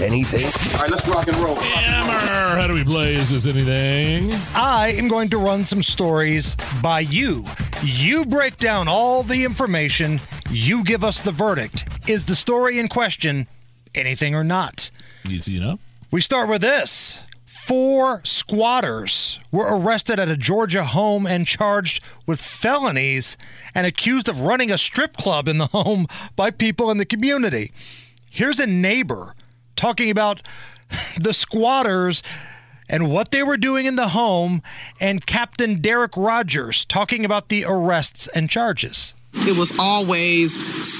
anything? All right, let's rock and roll. Hammer. How do we play? Is this anything? I am going to run some stories by you. You break down all the information. You give us the verdict. Is the story in question anything or not? Easy enough. We start with this. Four squatters were arrested at a Georgia home and charged with felonies and accused of running a strip club in the home by people in the community. Here's a neighbor talking about the squatters and what they were doing in the home, and Captain Derek Rogers talking about the arrests and charges. It was always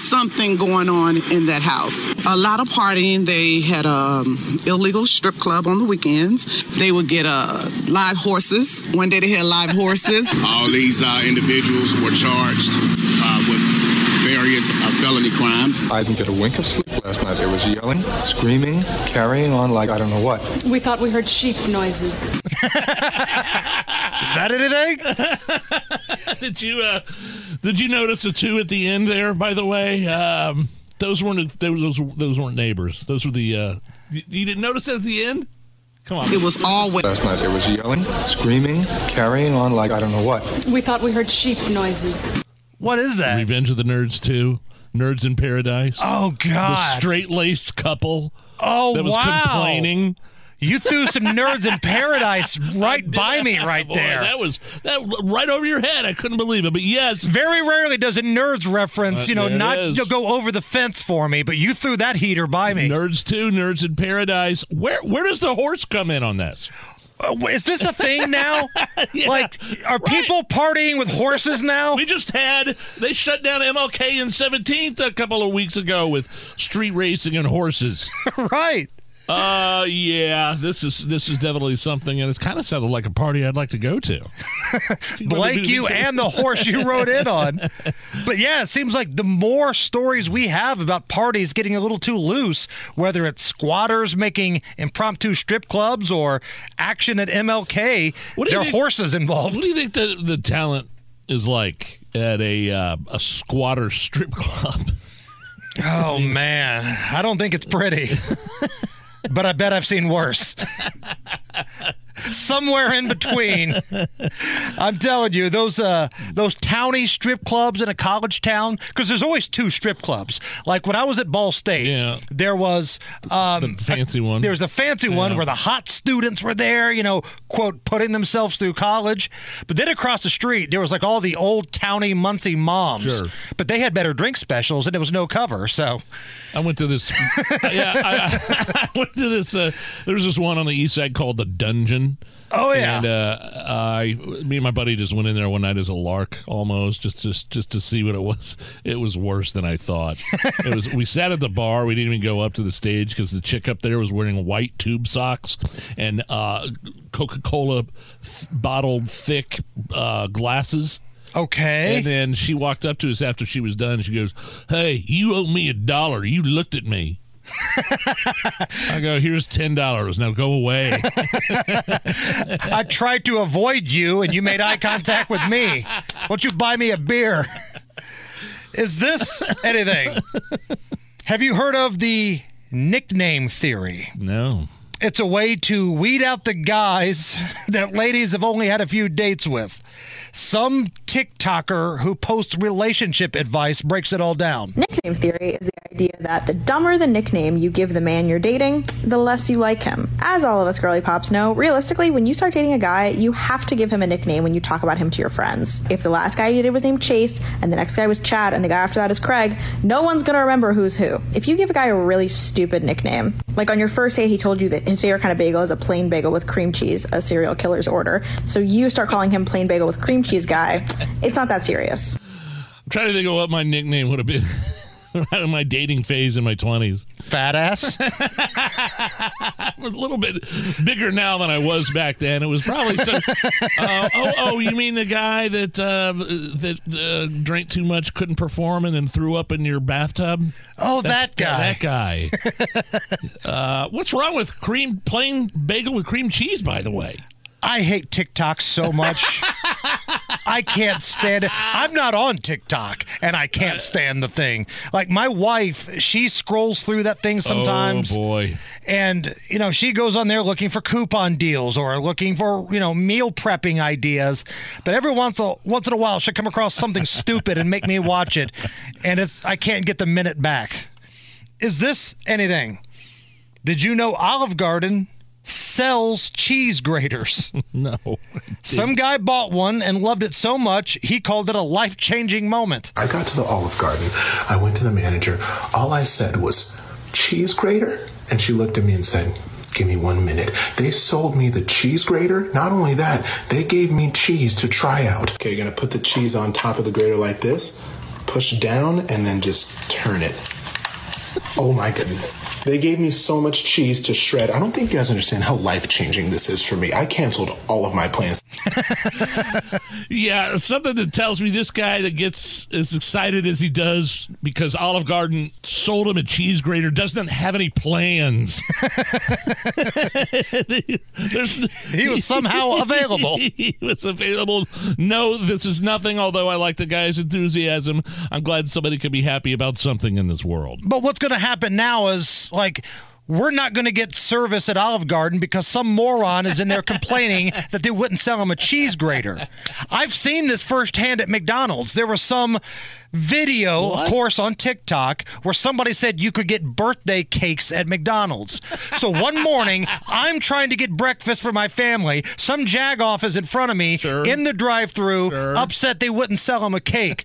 something going on in that house. A lot of partying. They had a um, illegal strip club on the weekends. They would get uh, live horses. One day they had live horses. All these uh, individuals were charged uh, with various uh, felony crimes. I didn't get a wink of sleep last night. There was yelling, screaming, carrying on like I don't know what. We thought we heard sheep noises. Is that anything? did you uh, did you notice the two at the end there? By the way, um, those weren't those those weren't neighbors. Those were the. Uh, you didn't notice that at the end? Come on. It was always last night. There was yelling, screaming, carrying on like I don't know what. We thought we heard sheep noises. What is that? Revenge of the Nerds two. Nerds in Paradise. Oh God! The straight laced couple. Oh that was wow. complaining. You threw some nerds in paradise right by me right Boy, there. That was that right over your head. I couldn't believe it. But yes, very rarely does a nerds reference, Uh, you know, not go over the fence for me, but you threw that heater by me. Nerds two, Nerds in Paradise. Where where does the horse come in on this? Uh, is this a thing now? Yeah, like, are right. people partying with horses now? We just had they shut down MLK and 17th a couple of weeks ago with street racing and horses. right. Uh, yeah, this is this is definitely something, and it's kind of sounded like a party I'd like to go to. Blake, you and the horse you rode in on. But yeah, it seems like the more stories we have about parties getting a little too loose, whether it's squatters making impromptu strip clubs or action at MLK, What do there are think- horses involved. What do you think the the talent is like at a uh, a squatter strip club? Oh man, I don't think it's pretty. but I bet I've seen worse. Somewhere in between. I'm telling you, those uh those towny strip clubs in a college town, because there's always two strip clubs. Like when I was at Ball State, Yeah. there was um The fancy one. There was a fancy one where the hot students were there, you know, quote, putting themselves through college. But then across the street, there was like all the old towny Muncie moms. Sure. But they had better drink specials and it was no cover. So I went to this. yeah, I, I went to this. Uh, there's this one on the east side called the Dungeon. Oh, yeah. And uh, I, me and my buddy just went in there one night as a lark, almost just just just to see what it was. It was worse than I thought. it was. We sat at the bar. We didn't even go up to the stage because the chick up there was wearing white tube socks and uh, Coca-Cola th- bottled thick uh, glasses. Okay. And then she walked up to us after she was done. She goes, "Hey, you owe me a dollar. You looked at me." I go, "Here's ten dollars. Now go away." I tried to avoid you and you made eye contact with me. Why don't you buy me a beer? Is this anything? Have you heard of the nickname theory? no. It's a way to weed out the guys that ladies have only had a few dates with. Some TikToker who posts relationship advice breaks it all down. Nickname theory is the idea that the dumber the nickname you give the man you're dating, the less you like him. As all of us girly pops know, realistically, when you start dating a guy, you have to give him a nickname when you talk about him to your friends. If the last guy you dated was named Chase, and the next guy was Chad, and the guy after that is Craig, no one's gonna remember who's who. If you give a guy a really stupid nickname, like on your first date, he told you that his favorite kind of bagel is a plain bagel with cream cheese, a serial killer's order, so you start calling him plain bagel with cream cheese guy, it's not that serious. I'm trying to think of what my nickname would have been in my dating phase in my twenties. Fat ass? a little bit bigger now than I was back then. It was probably some. Uh, oh, oh, you mean the guy that uh, that uh, drank too much, couldn't perform, and then threw up in your bathtub? Oh, That's- that guy. That guy. uh, what's wrong with cream plain bagel with cream cheese? By the way. I hate TikTok so much. I can't stand it. I'm not on TikTok and I can't stand the thing. Like my wife, she scrolls through that thing sometimes. Oh boy. And, you know, she goes on there looking for coupon deals or looking for, you know, meal prepping ideas. But every once, a, once in a while, she'll come across something stupid and make me watch it. And it's, I can't get the minute back. Is this anything? Did you know Olive Garden sells cheese graters? No. Some guy bought one and loved it so much, he called it a life changing moment. I got to the Olive Garden. I went to the manager. All I said was, cheese grater? And she looked at me and said, Give me one minute. They sold me the cheese grater. Not only that, they gave me cheese to try out. Okay, you're gonna put the cheese on top of the grater like this, push down, and then just turn it. Oh my goodness. They gave me so much cheese to shred. I don't think you guys understand how life changing this is for me. I canceled all of my plans. Yeah, something that tells me this guy that gets as excited as he does because Olive Garden sold him a cheese grater doesn't have any plans. There's- He was somehow available. he was available. No, this is nothing. Although I like the guy's enthusiasm, I'm glad somebody can be happy about something in this world. But what's going to happen now is like, we're not going to get service at Olive Garden because some moron is in there complaining that they wouldn't sell him a cheese grater. I've seen this firsthand at McDonald's. There was some video, of course, on TikTok where somebody said you could get birthday cakes at McDonald's. So one morning, I'm trying to get breakfast for my family. Some jagoff is in front of me in the drive through, upset they wouldn't sell him a cake.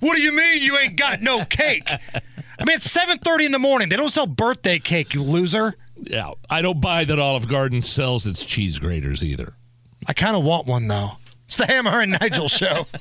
what do you mean you ain't got no cake? I mean, it's 7.30 in the morning. They don't sell birthday cake, you loser. Yeah, I don't buy that Olive Garden sells its cheese graters either. I kind of want one, though. It's the Hammer and Nigel show.